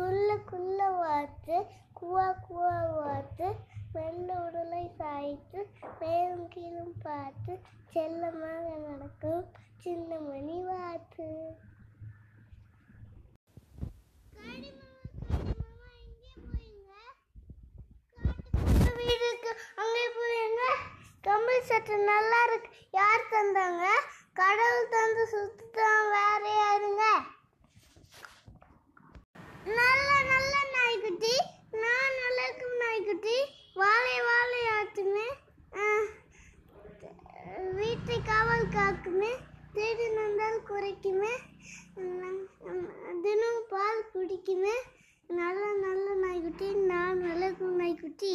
குள்ள குள்ள வாத்து குவா குவா வாத்து மெல்ல உடலை சாய்த்து மேலும் கீழும் பார்த்து செல்லமாக நடக்கும் சின்ன மணி வாத்து வீடுக்கு அங்கே போறீங்க கம்பல் சட்டை நல்லா இருக்கு. யார் தந்தாங்க? கடவுள் தந்து சுத்தம் காக்குமே தேடி நந்தால் குறைக்குமே தினம் பால் குடிக்குமே. நல்ல நல்ல நாய்க்குட்டி நான் நல்ல நாய்க்குட்டி.